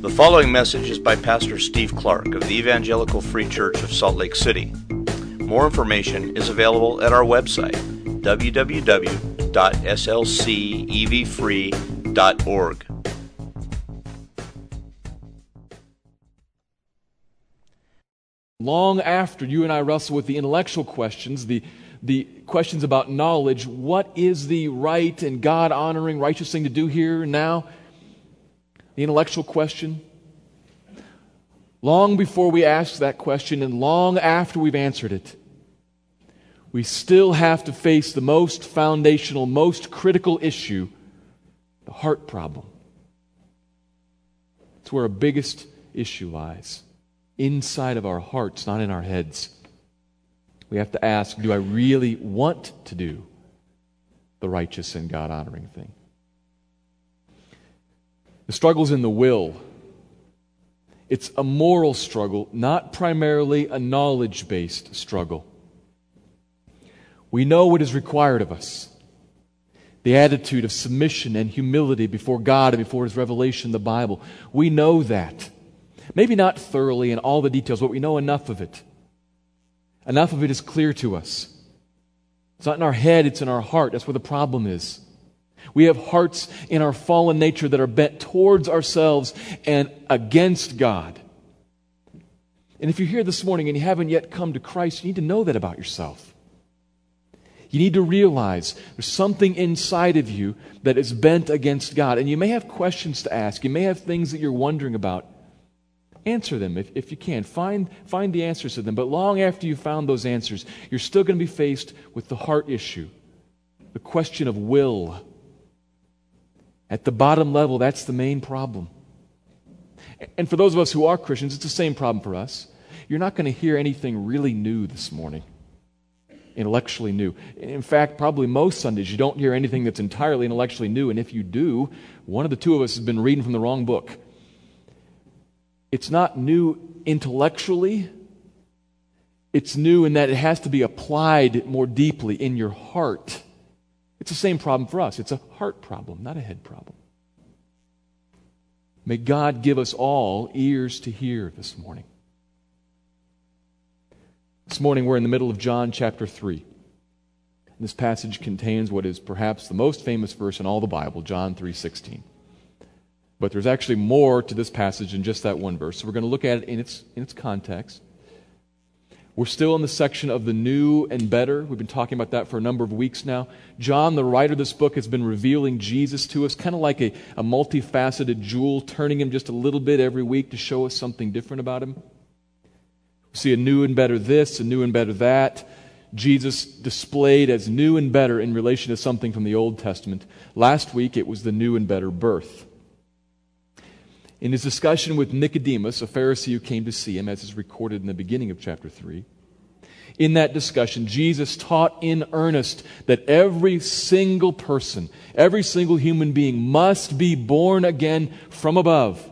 The following message is by Pastor Steve Clark of the Evangelical Free Church of Salt Lake City. More information is available at our website, www.slcevfree.org. Long after you and I wrestle with the intellectual questions, the, the questions about knowledge, what is the right and God honoring, righteous thing to do here and now? The intellectual question. Long before we ask that question and long after we've answered it, we still have to face the most foundational, most critical issue the heart problem. It's where our biggest issue lies inside of our hearts, not in our heads. We have to ask do I really want to do the righteous and God honoring thing? The struggle's in the will. It's a moral struggle, not primarily a knowledge based struggle. We know what is required of us the attitude of submission and humility before God and before His revelation the Bible. We know that. Maybe not thoroughly in all the details, but we know enough of it. Enough of it is clear to us. It's not in our head, it's in our heart. That's where the problem is. We have hearts in our fallen nature that are bent towards ourselves and against God. And if you're here this morning and you haven't yet come to Christ, you need to know that about yourself. You need to realize there's something inside of you that is bent against God. And you may have questions to ask. You may have things that you're wondering about. Answer them if, if you can. Find, find the answers to them. But long after you've found those answers, you're still going to be faced with the heart issue, the question of will. At the bottom level, that's the main problem. And for those of us who are Christians, it's the same problem for us. You're not going to hear anything really new this morning, intellectually new. In fact, probably most Sundays, you don't hear anything that's entirely intellectually new. And if you do, one of the two of us has been reading from the wrong book. It's not new intellectually, it's new in that it has to be applied more deeply in your heart. It's the same problem for us. It's a heart problem, not a head problem. May God give us all ears to hear this morning. This morning we're in the middle of John chapter 3. This passage contains what is perhaps the most famous verse in all the Bible, John 3:16. But there's actually more to this passage than just that one verse. So we're going to look at it in its, in its context. We're still in the section of the new and better. We've been talking about that for a number of weeks now. John, the writer of this book, has been revealing Jesus to us, kind of like a, a multifaceted jewel, turning him just a little bit every week to show us something different about him. We see a new and better this, a new and better that. Jesus displayed as new and better in relation to something from the Old Testament. Last week, it was the new and better birth. In his discussion with Nicodemus, a Pharisee who came to see him, as is recorded in the beginning of chapter 3, in that discussion, Jesus taught in earnest that every single person, every single human being must be born again from above,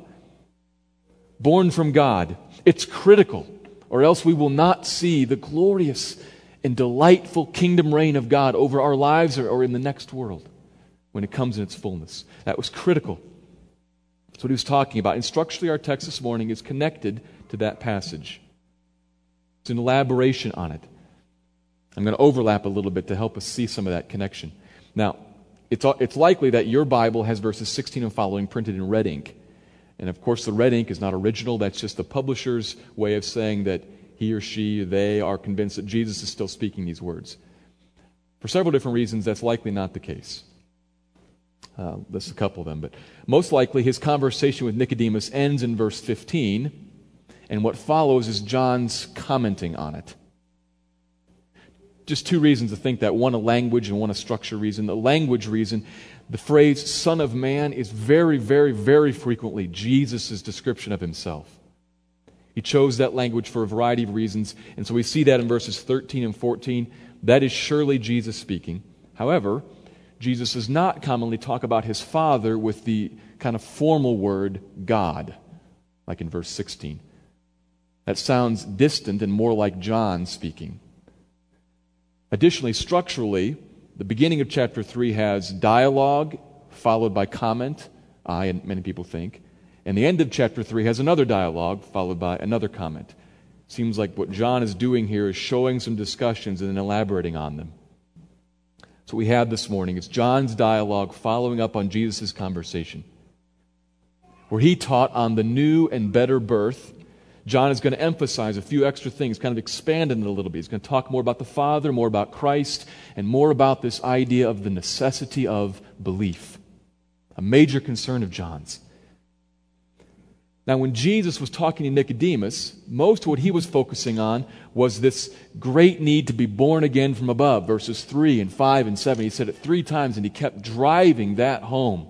born from God. It's critical, or else we will not see the glorious and delightful kingdom reign of God over our lives or, or in the next world when it comes in its fullness. That was critical. That's what he was talking about. And structurally, our text this morning is connected to that passage. It's an elaboration on it. I'm going to overlap a little bit to help us see some of that connection. Now, it's, it's likely that your Bible has verses 16 and following printed in red ink. And of course, the red ink is not original. That's just the publisher's way of saying that he or she, they are convinced that Jesus is still speaking these words. For several different reasons, that's likely not the case. Uh, a couple of them, but most likely his conversation with Nicodemus ends in verse 15, and what follows is John's commenting on it. Just two reasons to think that one a language and one a structure reason. The language reason, the phrase Son of Man is very, very, very frequently Jesus' description of himself. He chose that language for a variety of reasons, and so we see that in verses 13 and 14. That is surely Jesus speaking. However, Jesus does not commonly talk about his Father with the kind of formal word God, like in verse 16. That sounds distant and more like John speaking. Additionally, structurally, the beginning of chapter 3 has dialogue followed by comment, I and many people think, And the end of chapter 3 has another dialogue followed by another comment. Seems like what John is doing here is showing some discussions and then elaborating on them. So we had this morning. It's John's dialogue following up on Jesus' conversation, where he taught on the new and better birth. John is going to emphasize a few extra things, kind of expand on it a little bit. He's going to talk more about the Father, more about Christ, and more about this idea of the necessity of belief, a major concern of John's. Now, when Jesus was talking to Nicodemus, most of what he was focusing on was this great need to be born again from above, verses 3 and 5 and 7. He said it three times, and he kept driving that home.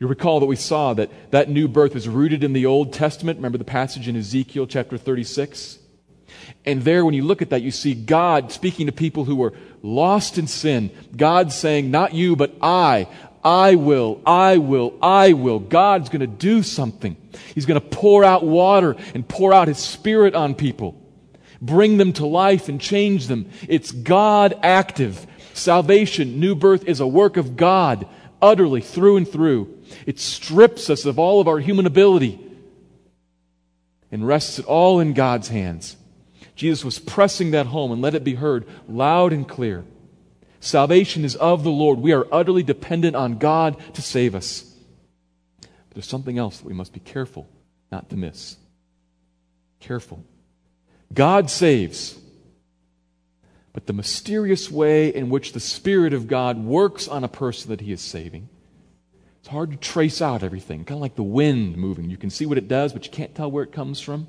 You recall that we saw that that new birth is rooted in the Old Testament. Remember the passage in Ezekiel chapter 36? And there, when you look at that, you see God speaking to people who were lost in sin. God saying, Not you, but I. I will, I will, I will. God's going to do something. He's going to pour out water and pour out His Spirit on people, bring them to life and change them. It's God active. Salvation, new birth is a work of God, utterly through and through. It strips us of all of our human ability and rests it all in God's hands. Jesus was pressing that home and let it be heard loud and clear. Salvation is of the Lord. We are utterly dependent on God to save us. But there's something else that we must be careful not to miss. Careful. God saves. But the mysterious way in which the Spirit of God works on a person that He is saving, it's hard to trace out everything. Kind of like the wind moving. You can see what it does, but you can't tell where it comes from.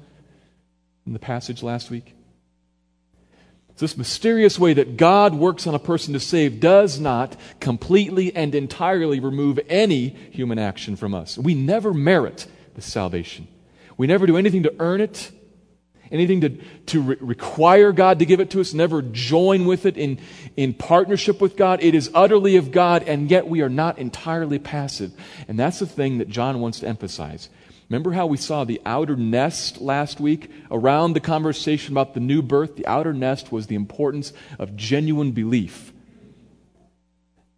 In the passage last week. This mysterious way that God works on a person to save does not completely and entirely remove any human action from us. We never merit the salvation. We never do anything to earn it, anything to, to re- require God to give it to us, never join with it in, in partnership with God. It is utterly of God, and yet we are not entirely passive. And that's the thing that John wants to emphasize. Remember how we saw the outer nest last week around the conversation about the new birth? The outer nest was the importance of genuine belief.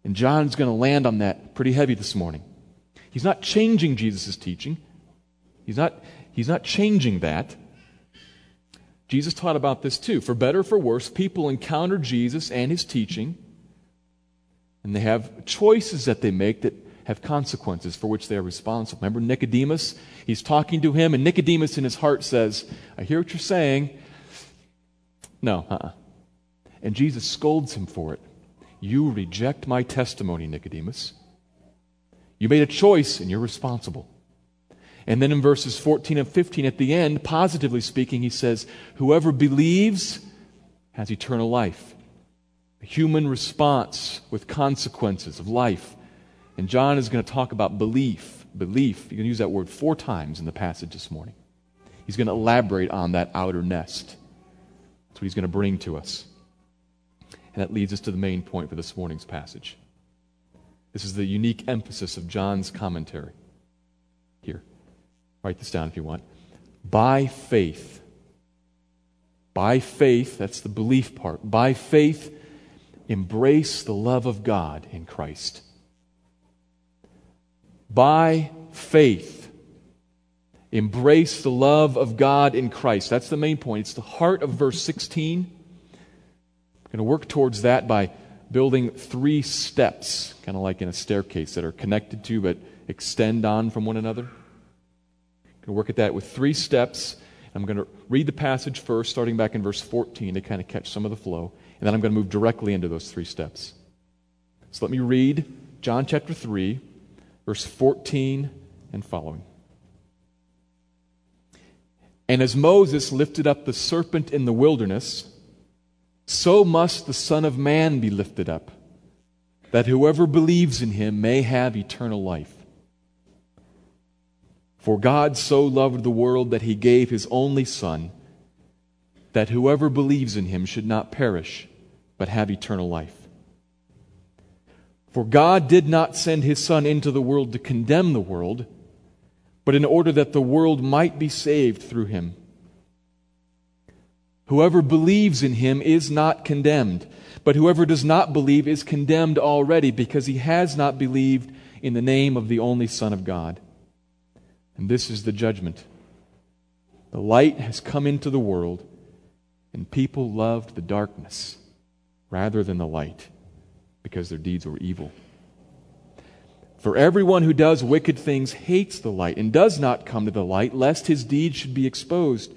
And John's going to land on that pretty heavy this morning. He's not changing Jesus' teaching. He's not, he's not changing that. Jesus taught about this too. For better or for worse, people encounter Jesus and his teaching, and they have choices that they make that have consequences for which they are responsible. Remember Nicodemus? He's talking to him, and Nicodemus in his heart says, I hear what you're saying. No, uh-uh. And Jesus scolds him for it. You reject my testimony, Nicodemus. You made a choice, and you're responsible. And then in verses 14 and 15 at the end, positively speaking, he says, Whoever believes has eternal life. A human response with consequences of life. And John is going to talk about belief. Belief. You're going to use that word four times in the passage this morning. He's going to elaborate on that outer nest. That's what he's going to bring to us. And that leads us to the main point for this morning's passage. This is the unique emphasis of John's commentary. Here, write this down if you want. By faith, by faith, that's the belief part. By faith, embrace the love of God in Christ by faith. Embrace the love of God in Christ. That's the main point. It's the heart of verse 16. I'm going to work towards that by building three steps, kind of like in a staircase, that are connected to but extend on from one another. I'm going to work at that with three steps. I'm going to read the passage first, starting back in verse 14 to kind of catch some of the flow, and then I'm going to move directly into those three steps. So let me read John chapter 3, verse 14 and following. And as Moses lifted up the serpent in the wilderness, so must the Son of Man be lifted up, that whoever believes in him may have eternal life. For God so loved the world that he gave his only Son, that whoever believes in him should not perish, but have eternal life. For God did not send his Son into the world to condemn the world, but in order that the world might be saved through him. Whoever believes in him is not condemned, but whoever does not believe is condemned already because he has not believed in the name of the only Son of God. And this is the judgment. The light has come into the world, and people loved the darkness rather than the light because their deeds were evil. For everyone who does wicked things hates the light and does not come to the light, lest his deeds should be exposed.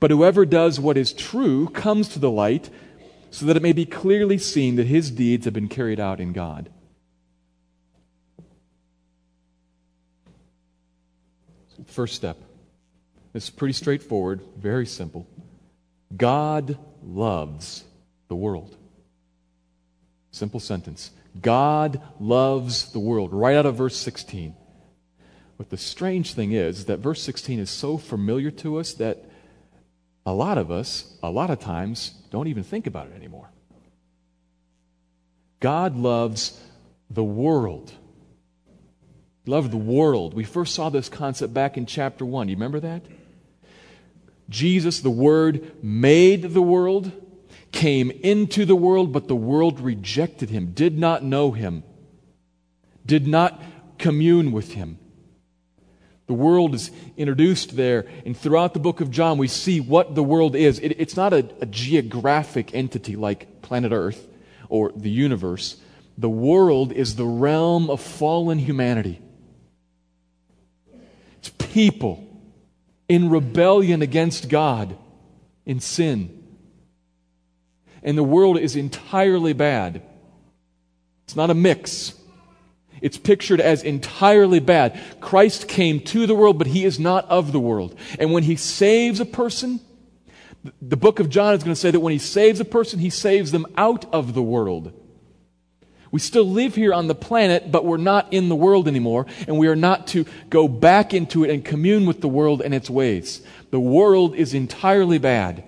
But whoever does what is true comes to the light, so that it may be clearly seen that his deeds have been carried out in God. First step. It's pretty straightforward, very simple. God loves the world. Simple sentence. God loves the world, right out of verse 16. But the strange thing is that verse 16 is so familiar to us that a lot of us, a lot of times, don't even think about it anymore. God loves the world. Love the world. We first saw this concept back in chapter 1. You remember that? Jesus, the Word, made the world, came into the world, but the world rejected him, did not know him, did not commune with him. The world is introduced there, and throughout the book of John, we see what the world is. It, it's not a, a geographic entity like planet Earth or the universe. The world is the realm of fallen humanity. It's people in rebellion against God, in sin. And the world is entirely bad. It's not a mix. It's pictured as entirely bad. Christ came to the world, but he is not of the world. And when he saves a person, the book of John is going to say that when he saves a person, he saves them out of the world. We still live here on the planet, but we're not in the world anymore, and we are not to go back into it and commune with the world and its ways. The world is entirely bad.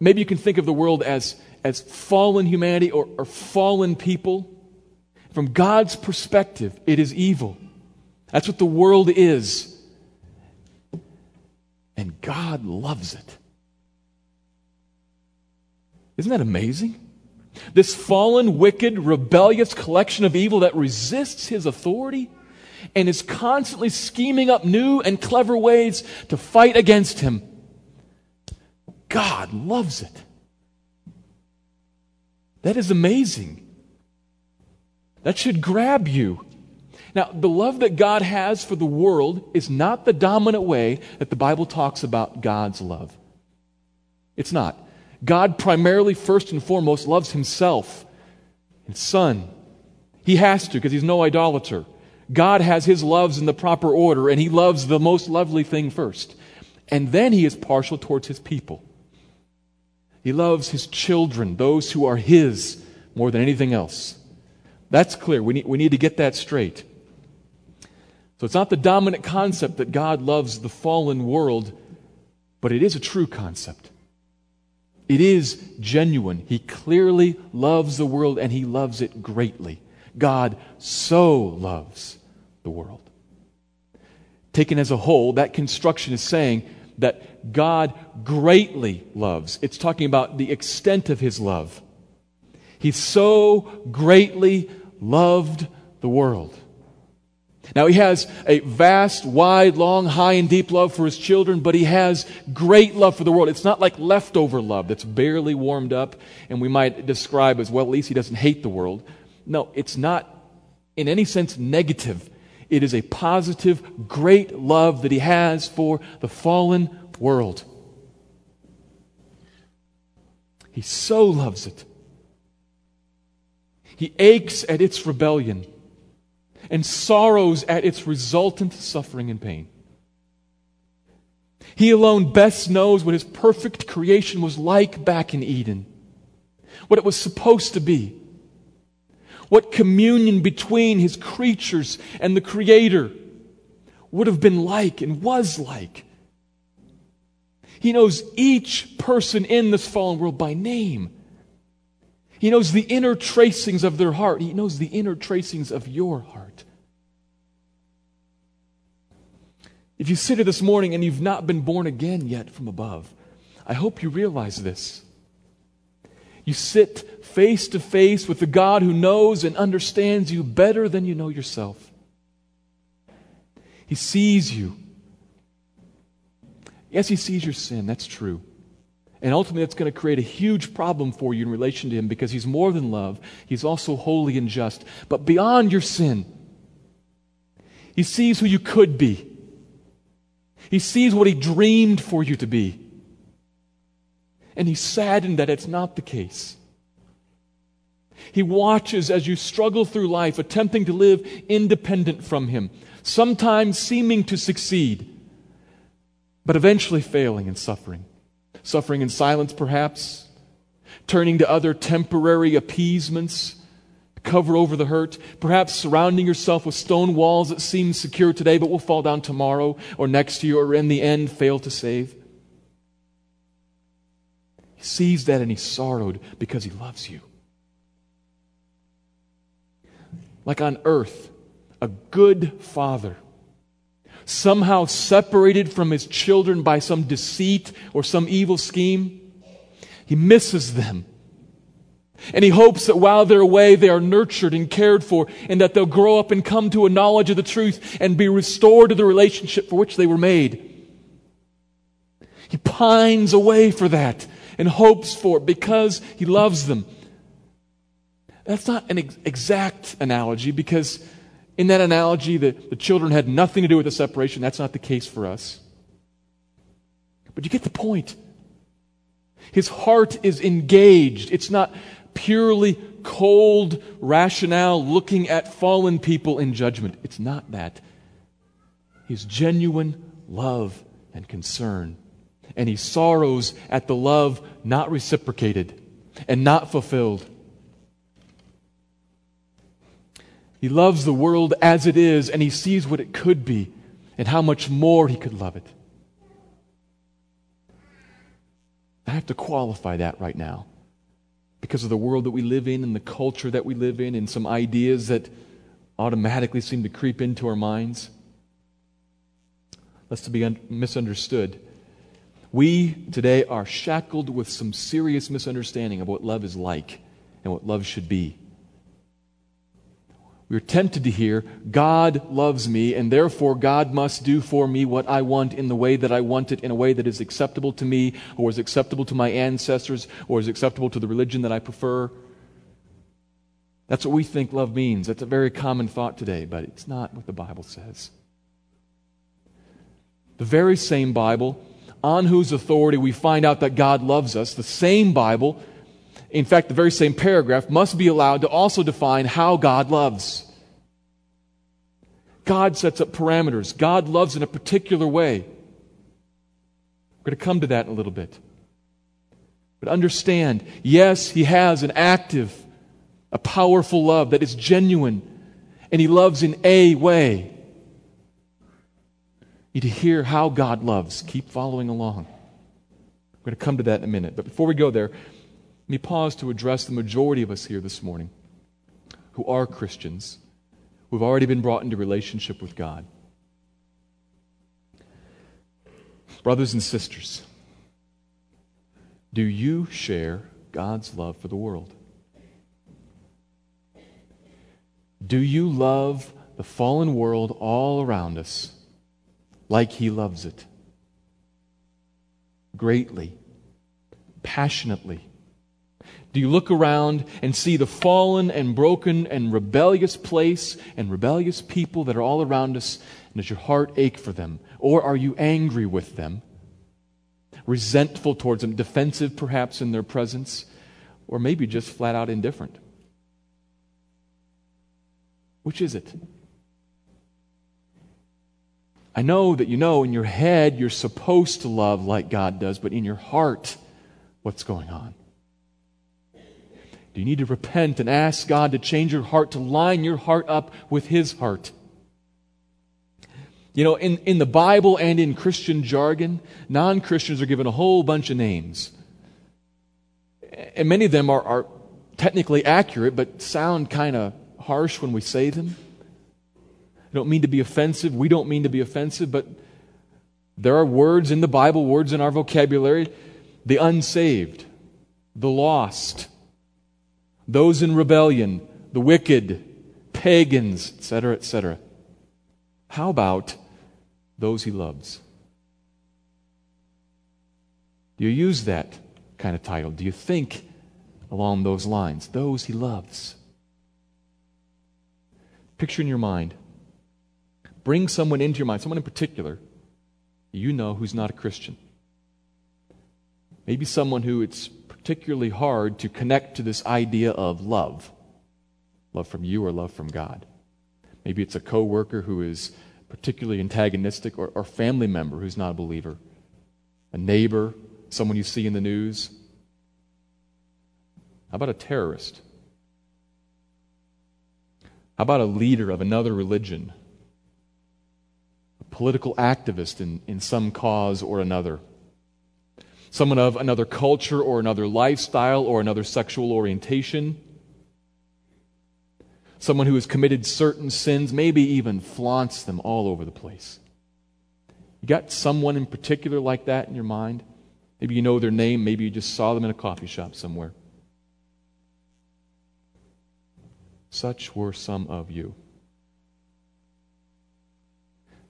Maybe you can think of the world as, as fallen humanity or, or fallen people. From God's perspective, it is evil. That's what the world is. And God loves it. Isn't that amazing? This fallen, wicked, rebellious collection of evil that resists his authority and is constantly scheming up new and clever ways to fight against him. God loves it. That is amazing. That should grab you. Now, the love that God has for the world is not the dominant way that the Bible talks about God's love. It's not. God primarily, first and foremost, loves himself, his son. He has to because he's no idolater. God has his loves in the proper order, and he loves the most lovely thing first. And then he is partial towards his people. He loves his children, those who are his, more than anything else. That's clear. We need, we need to get that straight. So it's not the dominant concept that God loves the fallen world, but it is a true concept. It is genuine. He clearly loves the world and he loves it greatly. God so loves the world. Taken as a whole, that construction is saying that God greatly loves. It's talking about the extent of his love. He so greatly loved the world. Now, he has a vast, wide, long, high, and deep love for his children, but he has great love for the world. It's not like leftover love that's barely warmed up and we might describe as, well, at least he doesn't hate the world. No, it's not in any sense negative. It is a positive, great love that he has for the fallen world. He so loves it. He aches at its rebellion and sorrows at its resultant suffering and pain. He alone best knows what his perfect creation was like back in Eden, what it was supposed to be, what communion between his creatures and the Creator would have been like and was like. He knows each person in this fallen world by name. He knows the inner tracings of their heart. He knows the inner tracings of your heart. If you sit here this morning and you've not been born again yet from above, I hope you realize this. You sit face to face with the God who knows and understands you better than you know yourself. He sees you. Yes, He sees your sin. That's true. And ultimately, that's going to create a huge problem for you in relation to Him because He's more than love. He's also holy and just. But beyond your sin, He sees who you could be. He sees what He dreamed for you to be. And He's saddened that it's not the case. He watches as you struggle through life, attempting to live independent from Him, sometimes seeming to succeed, but eventually failing and suffering. Suffering in silence, perhaps, turning to other temporary appeasements to cover over the hurt, perhaps surrounding yourself with stone walls that seem secure today but will fall down tomorrow or next year or in the end fail to save. He sees that and he's sorrowed because he loves you. Like on earth, a good father, somehow separated from his children by some deceit or some evil scheme, he misses them. And he hopes that while they're away, they are nurtured and cared for, and that they'll grow up and come to a knowledge of the truth and be restored to the relationship for which they were made. He pines away for that and hopes for it because he loves them. That's not an ex- exact analogy because in that analogy, the, the children had nothing to do with the separation. That's not the case for us. But you get the point. His heart is engaged. It's not purely cold rationale looking at fallen people in judgment. It's not that. His genuine love and concern. And he sorrows at the love not reciprocated and not fulfilled. He loves the world as it is, and he sees what it could be and how much more he could love it. I have to qualify that right now because of the world that we live in and the culture that we live in and some ideas that automatically seem to creep into our minds. Lest to be un- misunderstood. We today are shackled with some serious misunderstanding of what love is like and what love should be. We're tempted to hear, God loves me, and therefore God must do for me what I want in the way that I want it, in a way that is acceptable to me, or is acceptable to my ancestors, or is acceptable to the religion that I prefer. That's what we think love means. That's a very common thought today, but it's not what the Bible says. The very same Bible on whose authority we find out that God loves us, the same Bible in fact, the very same paragraph must be allowed to also define how God loves. God sets up parameters. God loves in a particular way. We're going to come to that in a little bit. But understand, yes, He has an active, a powerful love that is genuine, and He loves in a way. You need to hear how God loves. Keep following along. We're going to come to that in a minute. But before we go there, let me pause to address the majority of us here this morning who are Christians, who have already been brought into relationship with God. Brothers and sisters, do you share God's love for the world? Do you love the fallen world all around us like He loves it? Greatly, passionately do you look around and see the fallen and broken and rebellious place and rebellious people that are all around us? And does your heart ache for them? Or are you angry with them? Resentful towards them, defensive perhaps in their presence? Or maybe just flat out indifferent? Which is it? I know that you know in your head you're supposed to love like God does, but in your heart, what's going on? Do you need to repent and ask God to change your heart, to line your heart up with His heart? You know, in, in the Bible and in Christian jargon, non Christians are given a whole bunch of names. And many of them are, are technically accurate, but sound kind of harsh when we say them. I don't mean to be offensive. We don't mean to be offensive, but there are words in the Bible, words in our vocabulary the unsaved, the lost, those in rebellion, the wicked, pagans, etc., etc. How about those he loves. Do you use that kind of title? Do you think along those lines? Those he loves. Picture in your mind. Bring someone into your mind, someone in particular you know who's not a Christian. Maybe someone who it's particularly hard to connect to this idea of love love from you or love from God. Maybe it's a coworker who is particularly antagonistic or, or family member who's not a believer, a neighbor, someone you see in the news. How about a terrorist? How about a leader of another religion? A political activist in, in some cause or another? Someone of another culture or another lifestyle or another sexual orientation? Someone who has committed certain sins, maybe even flaunts them all over the place. You got someone in particular like that in your mind? Maybe you know their name, maybe you just saw them in a coffee shop somewhere. Such were some of you.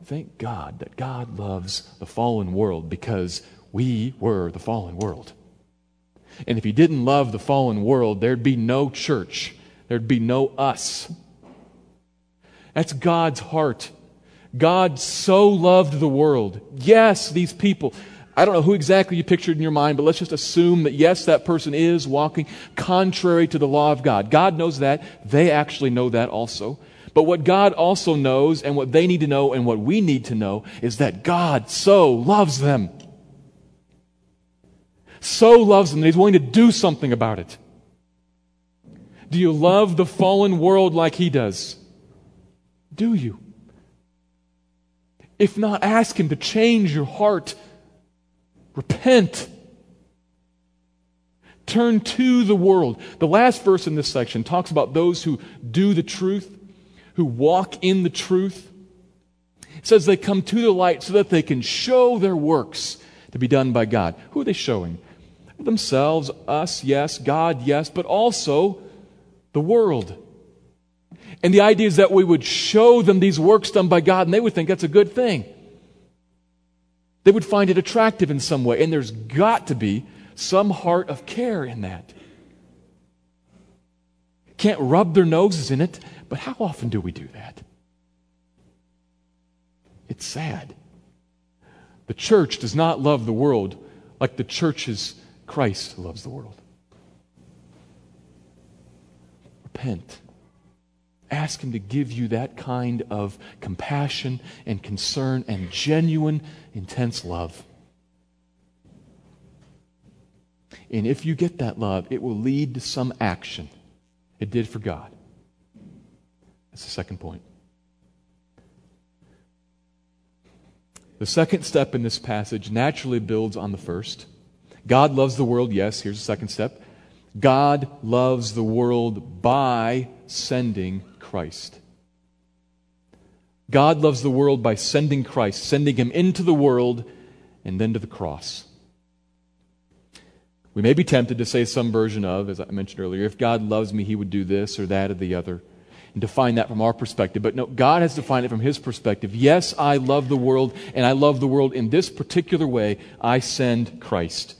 Thank God that God loves the fallen world because we were the fallen world. And if He didn't love the fallen world, there'd be no church there'd be no us. That's God's heart. God so loved the world. Yes, these people. I don't know who exactly you pictured in your mind, but let's just assume that yes, that person is walking contrary to the law of God. God knows that. They actually know that also. But what God also knows, and what they need to know, and what we need to know, is that God so loves them. So loves them that He's willing to do something about it. Do you love the fallen world like he does? Do you? If not, ask him to change your heart. Repent. Turn to the world. The last verse in this section talks about those who do the truth, who walk in the truth. It says they come to the light so that they can show their works to be done by God. Who are they showing? Themselves, us, yes, God, yes, but also the world. And the idea is that we would show them these works done by God, and they would think that's a good thing. They would find it attractive in some way, and there's got to be some heart of care in that. Can't rub their noses in it, but how often do we do that? It's sad. The church does not love the world like the church's Christ loves the world. repent. Ask Him to give you that kind of compassion and concern and genuine, intense love. And if you get that love, it will lead to some action. It did for God. That's the second point. The second step in this passage naturally builds on the first. God loves the world, yes, here's the second step. God loves the world by sending Christ. God loves the world by sending Christ, sending him into the world and then to the cross. We may be tempted to say some version of, as I mentioned earlier, if God loves me, he would do this or that or the other, and define that from our perspective. But no, God has defined it from his perspective. Yes, I love the world, and I love the world in this particular way. I send Christ.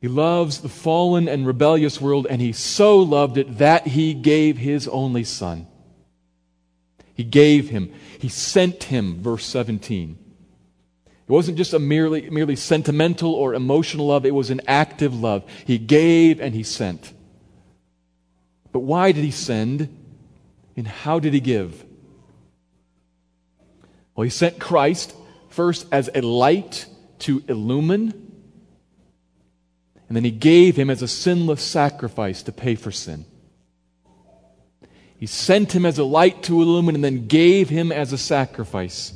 He loves the fallen and rebellious world, and he so loved it that he gave his only son. He gave him, he sent him, verse 17. It wasn't just a merely, merely sentimental or emotional love, it was an active love. He gave and he sent. But why did he send? And how did he give? Well, he sent Christ first as a light to illumine and then he gave him as a sinless sacrifice to pay for sin. He sent him as a light to illumine and then gave him as a sacrifice.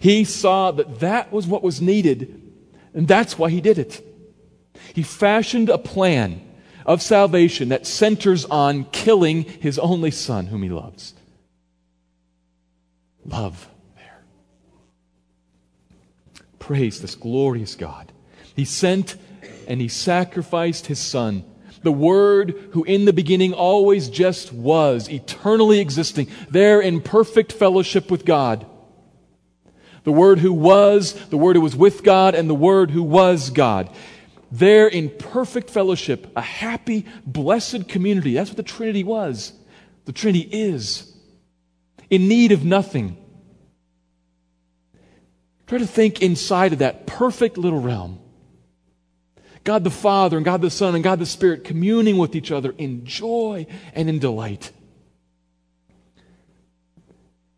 He saw that that was what was needed, and that's why he did it. He fashioned a plan of salvation that centers on killing his only son, whom he loves. Love there. Praise this glorious God. He sent and he sacrificed his son. The Word, who in the beginning always just was, eternally existing, there in perfect fellowship with God. The Word who was, the Word who was with God, and the Word who was God. There in perfect fellowship, a happy, blessed community. That's what the Trinity was. The Trinity is. In need of nothing. Try to think inside of that perfect little realm. God the Father and God the Son and God the Spirit communing with each other in joy and in delight.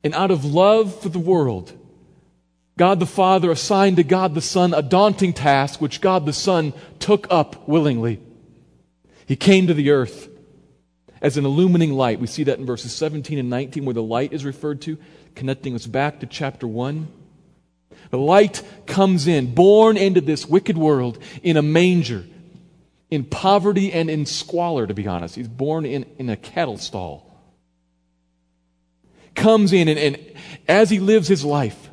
And out of love for the world, God the Father assigned to God the Son a daunting task which God the Son took up willingly. He came to the earth as an illumining light. We see that in verses 17 and 19 where the light is referred to, connecting us back to chapter 1. The light comes in, born into this wicked world in a manger, in poverty and in squalor, to be honest. He's born in, in a cattle stall. Comes in, and, and as he lives his life,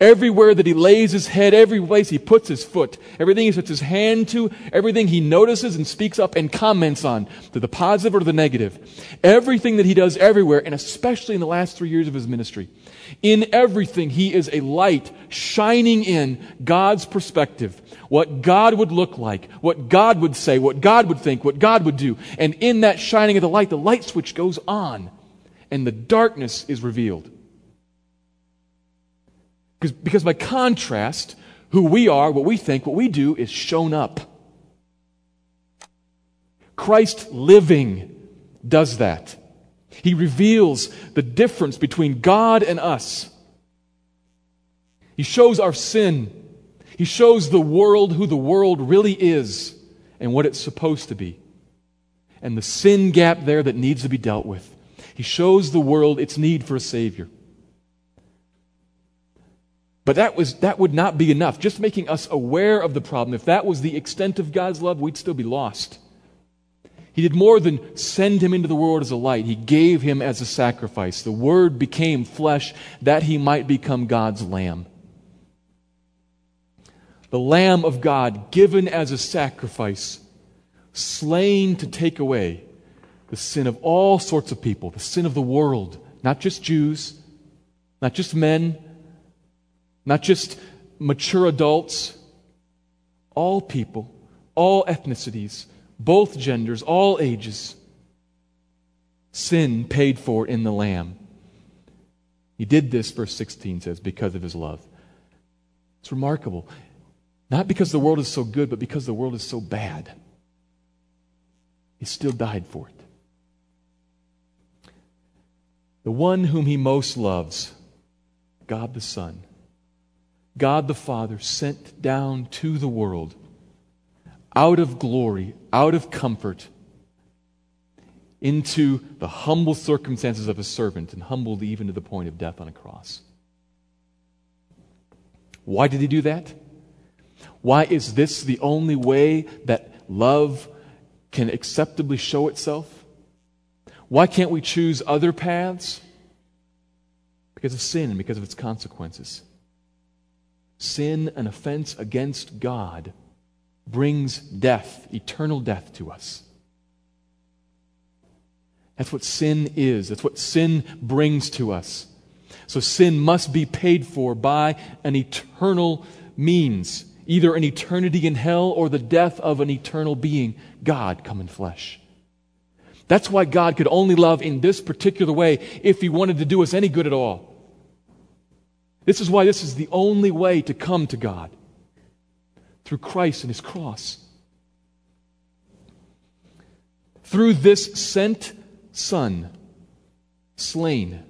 Everywhere that he lays his head, every place he puts his foot, everything he puts his hand to, everything he notices and speaks up and comments on, to the positive or the negative, everything that he does everywhere, and especially in the last three years of his ministry, in everything he is a light shining in God's perspective, what God would look like, what God would say, what God would think, what God would do. And in that shining of the light, the light switch goes on, and the darkness is revealed. Because, because by contrast, who we are, what we think, what we do is shown up. Christ living does that. He reveals the difference between God and us. He shows our sin. He shows the world who the world really is and what it's supposed to be. And the sin gap there that needs to be dealt with. He shows the world its need for a Savior. But that, was, that would not be enough. Just making us aware of the problem, if that was the extent of God's love, we'd still be lost. He did more than send him into the world as a light, He gave him as a sacrifice. The Word became flesh that he might become God's Lamb. The Lamb of God given as a sacrifice, slain to take away the sin of all sorts of people, the sin of the world, not just Jews, not just men, not just mature adults, all people, all ethnicities, both genders, all ages. Sin paid for in the Lamb. He did this, verse 16 says, because of his love. It's remarkable. Not because the world is so good, but because the world is so bad. He still died for it. The one whom he most loves, God the Son, God the Father sent down to the world out of glory, out of comfort, into the humble circumstances of a servant and humbled even to the point of death on a cross. Why did he do that? Why is this the only way that love can acceptably show itself? Why can't we choose other paths? Because of sin and because of its consequences. Sin, an offense against God, brings death, eternal death to us. That's what sin is. That's what sin brings to us. So sin must be paid for by an eternal means, either an eternity in hell or the death of an eternal being, God come in flesh. That's why God could only love in this particular way if he wanted to do us any good at all. This is why this is the only way to come to God through Christ and his cross. Through this sent Son, slain,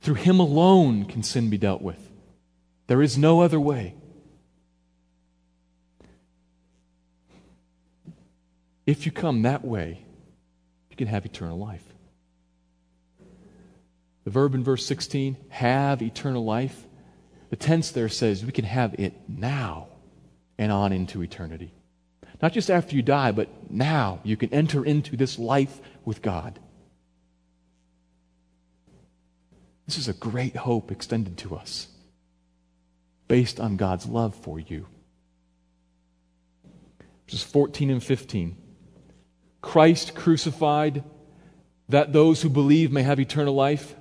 through him alone can sin be dealt with. There is no other way. If you come that way, you can have eternal life. The verb in verse 16, have eternal life, the tense there says we can have it now and on into eternity. Not just after you die, but now you can enter into this life with God. This is a great hope extended to us based on God's love for you. Verses 14 and 15. Christ crucified that those who believe may have eternal life.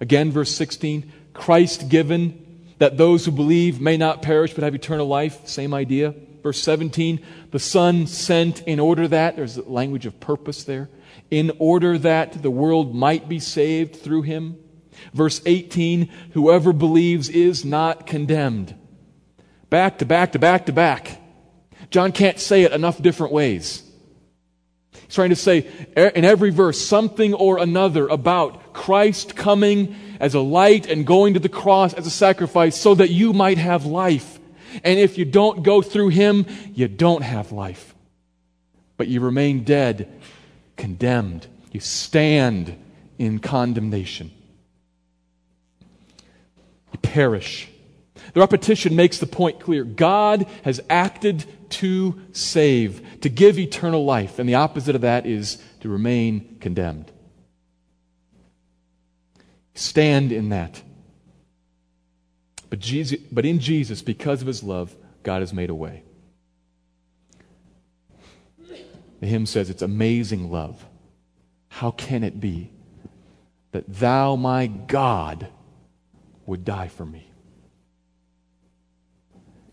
Again, verse 16 Christ given that those who believe may not perish but have eternal life. Same idea. Verse 17, the Son sent in order that, there's language of purpose there, in order that the world might be saved through him. Verse 18, whoever believes is not condemned. Back to back to back to back. John can't say it enough different ways. He's trying to say in every verse something or another about Christ coming as a light and going to the cross as a sacrifice so that you might have life. And if you don't go through him, you don't have life. But you remain dead, condemned. You stand in condemnation. You perish. The repetition makes the point clear. God has acted to save, to give eternal life, and the opposite of that is to remain condemned. Stand in that. But, Jesus, but in Jesus, because of his love, God has made a way. The hymn says it's amazing love. How can it be that thou, my God, would die for me?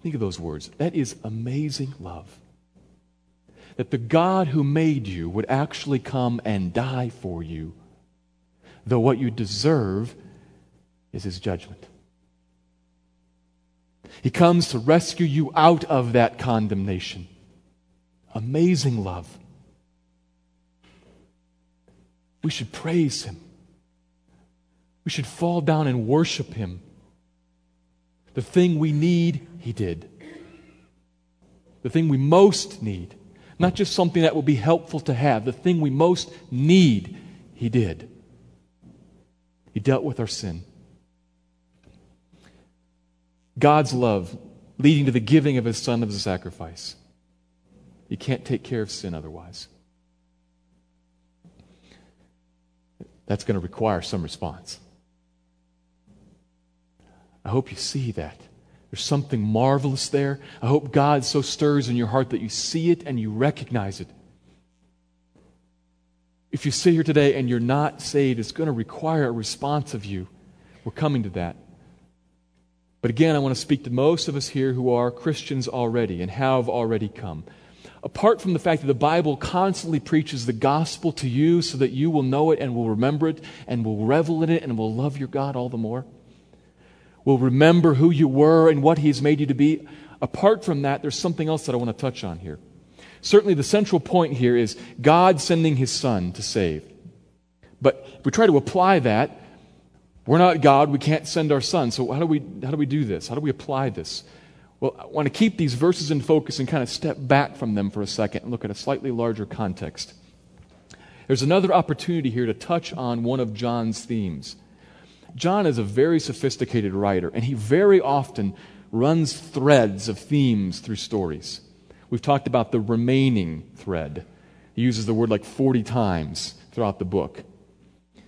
Think of those words. That is amazing love. That the God who made you would actually come and die for you, though what you deserve is his judgment. He comes to rescue you out of that condemnation. Amazing love. We should praise him. We should fall down and worship him. The thing we need, he did. The thing we most need. Not just something that will be helpful to have. The thing we most need, he did. He dealt with our sin. God's love leading to the giving of his son as a sacrifice. You can't take care of sin otherwise. That's going to require some response. I hope you see that. There's something marvelous there. I hope God so stirs in your heart that you see it and you recognize it. If you sit here today and you're not saved, it's going to require a response of you. We're coming to that. But again, I want to speak to most of us here who are Christians already and have already come. Apart from the fact that the Bible constantly preaches the gospel to you so that you will know it and will remember it and will revel in it and will love your God all the more, will remember who you were and what He's made you to be. Apart from that, there's something else that I want to touch on here. Certainly, the central point here is God sending His Son to save. But if we try to apply that, we're not God. We can't send our son. So how do we, how do, we do this? How do we apply this? Well, I want to keep these verses in focus and kind of step back from them for a second and look at a slightly larger context. There's another opportunity here to touch on one of John's themes. John is a very sophisticated writer, and he very often runs threads of themes through stories. We've talked about the remaining thread. He uses the word like 40 times throughout the book.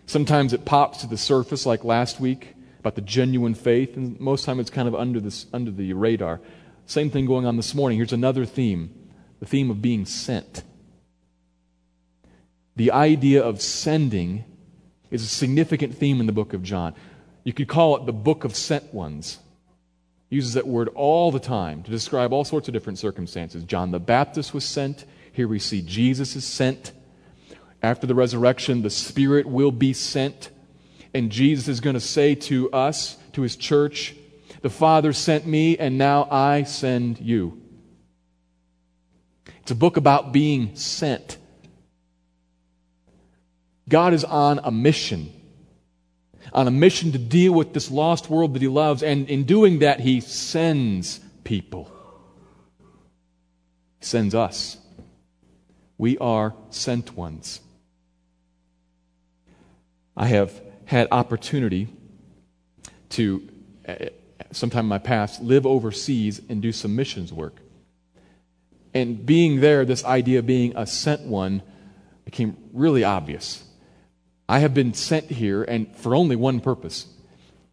Sometimes it pops to the surface, like last week, about the genuine faith, and most time it's kind of under, this, under the radar. Same thing going on this morning. Here's another theme the theme of being sent. The idea of sending is a significant theme in the book of John. You could call it the book of sent ones. He uses that word all the time to describe all sorts of different circumstances. John the Baptist was sent. Here we see Jesus is sent. After the resurrection, the Spirit will be sent. And Jesus is going to say to us, to his church, The Father sent me, and now I send you. It's a book about being sent. God is on a mission, on a mission to deal with this lost world that he loves, and in doing that, he sends people. He sends us. We are sent ones. I have had opportunity to, uh, sometime in my past, live overseas and do some missions work. And being there, this idea of being a sent one became really obvious. I have been sent here and for only one purpose,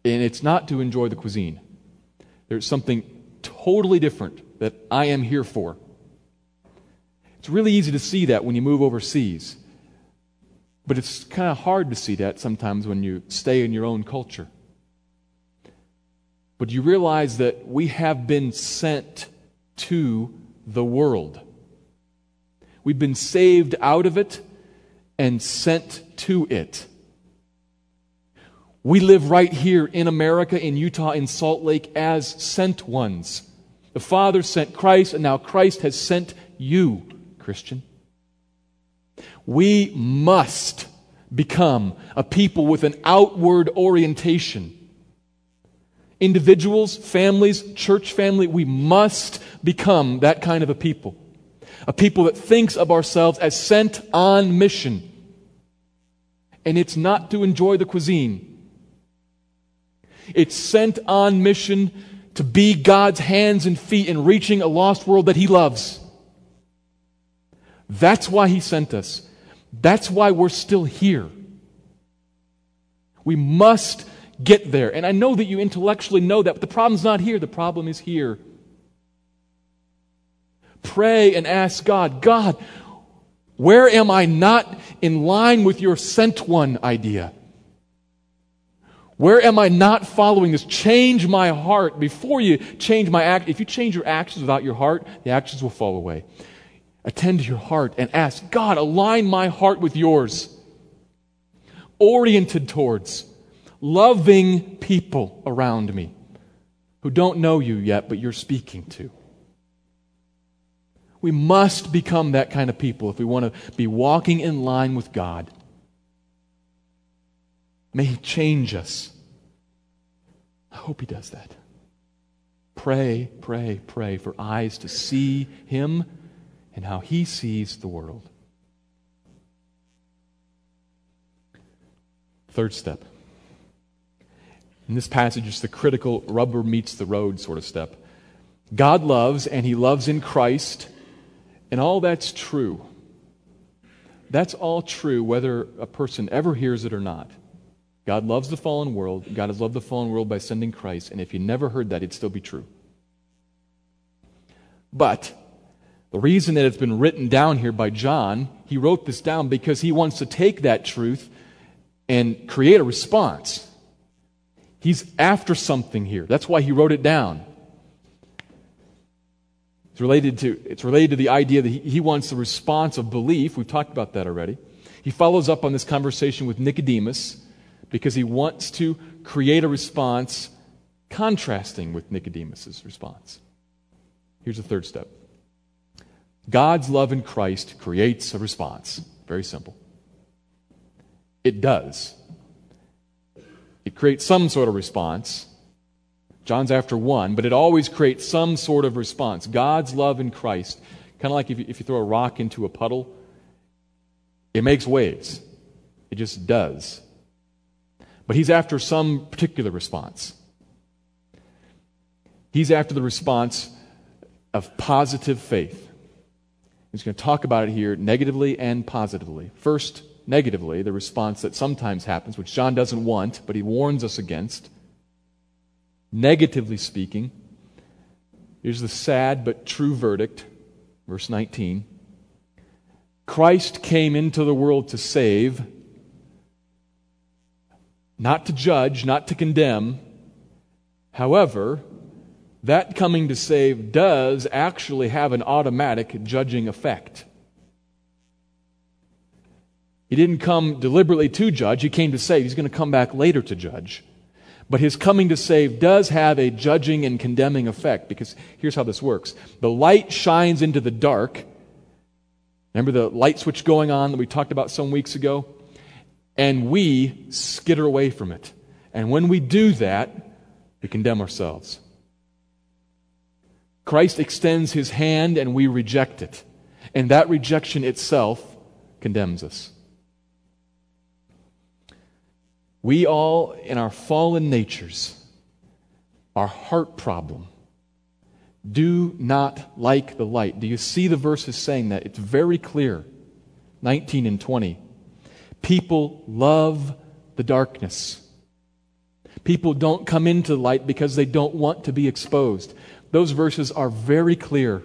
and it's not to enjoy the cuisine. There's something totally different that I am here for. It's really easy to see that when you move overseas. But it's kind of hard to see that sometimes when you stay in your own culture. But you realize that we have been sent to the world. We've been saved out of it and sent to it. We live right here in America, in Utah, in Salt Lake as sent ones. The Father sent Christ, and now Christ has sent you, Christian. We must become a people with an outward orientation. Individuals, families, church family, we must become that kind of a people. A people that thinks of ourselves as sent on mission. And it's not to enjoy the cuisine. It's sent on mission to be God's hands and feet in reaching a lost world that He loves. That's why He sent us. That's why we're still here. We must get there. And I know that you intellectually know that, but the problem's not here. The problem is here. Pray and ask God, God, where am I not in line with your sent one idea? Where am I not following this? Change my heart before you change my act. If you change your actions without your heart, the actions will fall away. Attend to your heart and ask, God, align my heart with yours. Oriented towards loving people around me who don't know you yet, but you're speaking to. We must become that kind of people if we want to be walking in line with God. May He change us. I hope He does that. Pray, pray, pray for eyes to see Him and how He sees the world. Third step. In this passage, it's the critical rubber meets the road sort of step. God loves, and He loves in Christ, and all that's true. That's all true whether a person ever hears it or not. God loves the fallen world. God has loved the fallen world by sending Christ. And if you never heard that, it'd still be true. But the reason that it's been written down here by John, he wrote this down because he wants to take that truth and create a response. He's after something here. That's why he wrote it down. It's related to, it's related to the idea that he, he wants the response of belief. We've talked about that already. He follows up on this conversation with Nicodemus because he wants to create a response contrasting with Nicodemus' response. Here's the third step God's love in Christ creates a response. Very simple. It does. It creates some sort of response. John's after one, but it always creates some sort of response. God's love in Christ, kind of like if you, if you throw a rock into a puddle, it makes waves. It just does. But he's after some particular response. He's after the response of positive faith. He's going to talk about it here negatively and positively. First, negatively, the response that sometimes happens, which John doesn't want, but he warns us against. Negatively speaking, here's the sad but true verdict, verse 19. Christ came into the world to save not to judge, not to condemn. However, that coming to save does actually have an automatic judging effect. He didn't come deliberately to judge, he came to save. He's going to come back later to judge. But his coming to save does have a judging and condemning effect because here's how this works the light shines into the dark. Remember the light switch going on that we talked about some weeks ago? and we skitter away from it. And when we do that, we condemn ourselves. Christ extends his hand and we reject it. And that rejection itself condemns us. We all, in our fallen natures, our heart problem, do not like the light. Do you see the verses saying that? It's very clear. 19 and 20. People love the darkness. People don't come into the light because they don't want to be exposed. Those verses are very clear.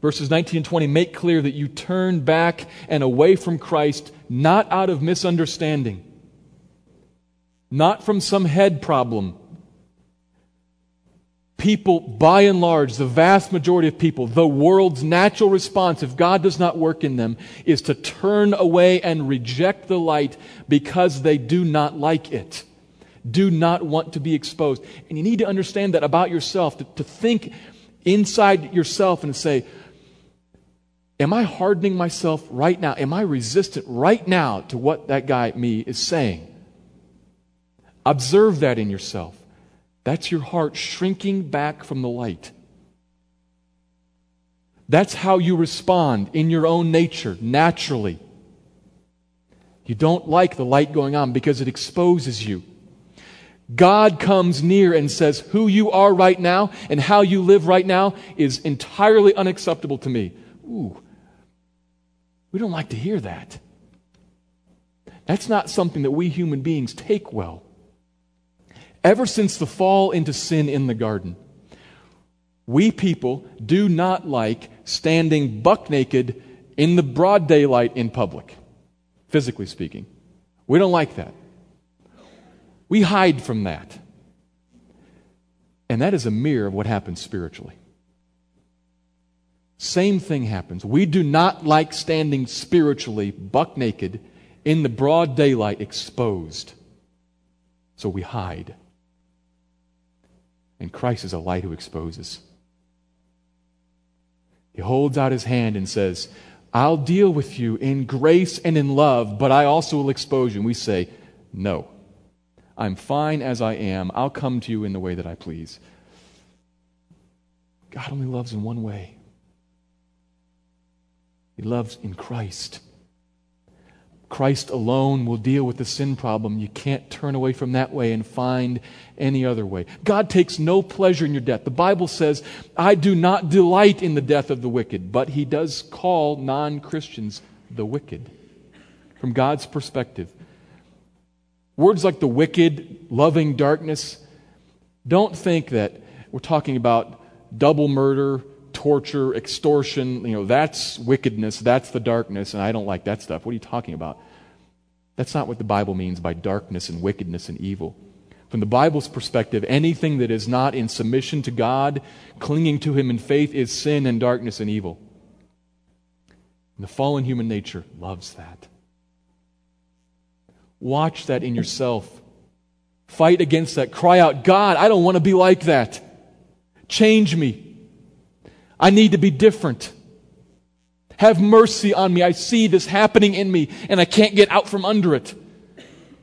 Verses 19 and 20 make clear that you turn back and away from Christ not out of misunderstanding, not from some head problem, people, by and large, the vast majority of people, the world's natural response, if God does not work in them, is to turn away and reject the light because they do not like it, do not want to be exposed. And you need to understand that about yourself, to, to think inside yourself and say, Am I hardening myself right now? Am I resistant right now to what that guy, me, is saying? Observe that in yourself. That's your heart shrinking back from the light. That's how you respond in your own nature, naturally. You don't like the light going on because it exposes you. God comes near and says, Who you are right now and how you live right now is entirely unacceptable to me. Ooh, we don't like to hear that. That's not something that we human beings take well. Ever since the fall into sin in the garden, we people do not like standing buck naked in the broad daylight in public, physically speaking. We don't like that. We hide from that. And that is a mirror of what happens spiritually. Same thing happens. We do not like standing spiritually buck naked in the broad daylight exposed. So we hide. And Christ is a light who exposes. He holds out his hand and says, I'll deal with you in grace and in love, but I also will expose you. And we say, No. I'm fine as I am. I'll come to you in the way that I please. God only loves in one way He loves in Christ. Christ alone will deal with the sin problem. You can't turn away from that way and find any other way. God takes no pleasure in your death. The Bible says, I do not delight in the death of the wicked, but He does call non Christians the wicked. From God's perspective, words like the wicked, loving darkness, don't think that we're talking about double murder, torture, extortion, you know, that's wickedness, that's the darkness, and I don't like that stuff. What are you talking about? That's not what the Bible means by darkness and wickedness and evil. From the Bible's perspective, anything that is not in submission to God, clinging to Him in faith, is sin and darkness and evil. And the fallen human nature loves that. Watch that in yourself. Fight against that. Cry out, God, I don't want to be like that. Change me. I need to be different. Have mercy on me. I see this happening in me and I can't get out from under it.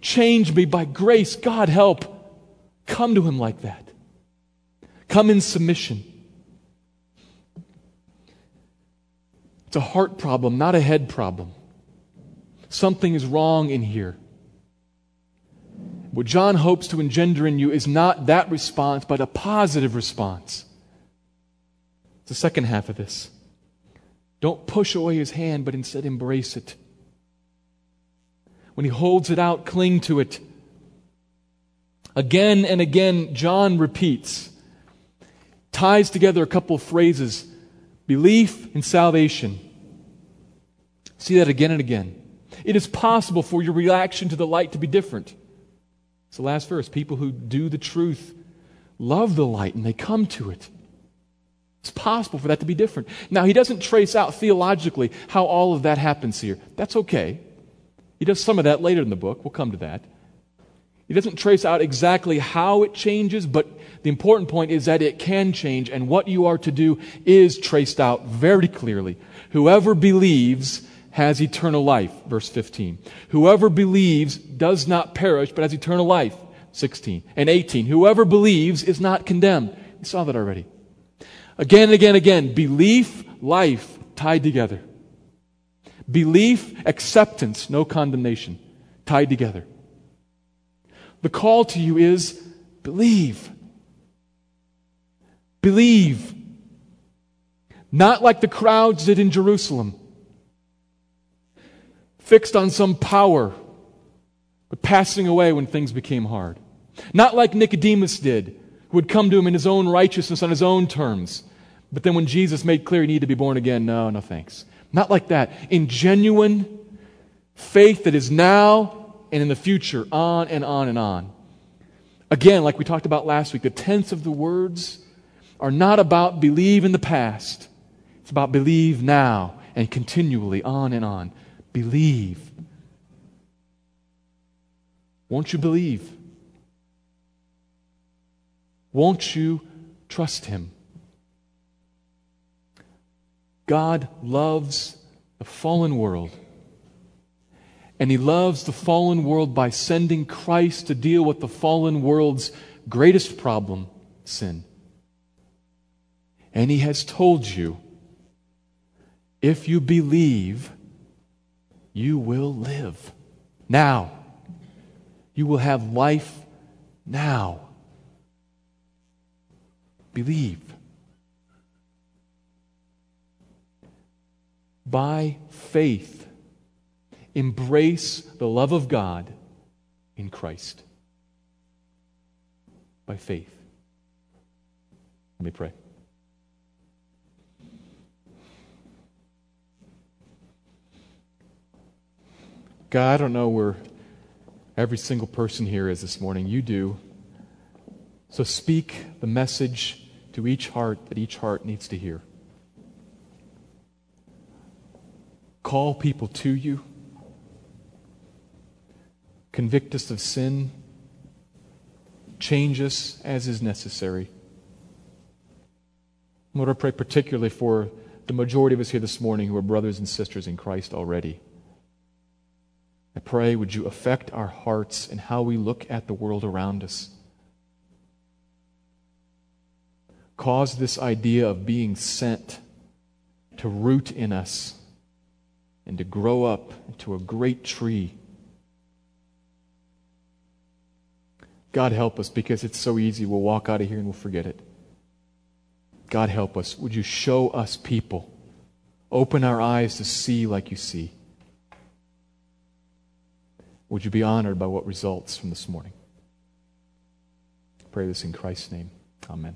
Change me by grace. God, help. Come to Him like that. Come in submission. It's a heart problem, not a head problem. Something is wrong in here. What John hopes to engender in you is not that response, but a positive response the second half of this. Don't push away his hand, but instead embrace it. When he holds it out, cling to it. Again and again, John repeats, ties together a couple of phrases belief and salvation. See that again and again. It is possible for your reaction to the light to be different. It's the last verse. People who do the truth love the light and they come to it. It's possible for that to be different. Now, he doesn't trace out theologically how all of that happens here. That's okay. He does some of that later in the book. We'll come to that. He doesn't trace out exactly how it changes, but the important point is that it can change, and what you are to do is traced out very clearly. Whoever believes has eternal life, verse 15. Whoever believes does not perish, but has eternal life, 16. And 18. Whoever believes is not condemned. We saw that already. Again and again and again, belief, life tied together. Belief, acceptance, no condemnation, tied together. The call to you is believe. Believe. Not like the crowds did in Jerusalem, fixed on some power, but passing away when things became hard. Not like Nicodemus did, who had come to him in his own righteousness on his own terms, but then when Jesus made clear he needed to be born again, no, no thanks. Not like that. In genuine faith that is now and in the future, on and on and on. Again, like we talked about last week, the tense of the words are not about believe in the past. It's about believe now and continually on and on. Believe. Won't you believe? Won't you trust Him? God loves the fallen world. And He loves the fallen world by sending Christ to deal with the fallen world's greatest problem sin. And He has told you if you believe, you will live now. You will have life now. Believe. By faith, embrace the love of God in Christ. By faith. Let me pray. God, I don't know where every single person here is this morning. You do. So speak the message to each heart that each heart needs to hear. Call people to you. Convict us of sin. Change us as is necessary. Lord, I pray particularly for the majority of us here this morning who are brothers and sisters in Christ already. I pray, would you affect our hearts and how we look at the world around us? Cause this idea of being sent to root in us and to grow up into a great tree. God help us because it's so easy. We'll walk out of here and we'll forget it. God help us. Would you show us people? Open our eyes to see like you see. Would you be honored by what results from this morning? I pray this in Christ's name. Amen.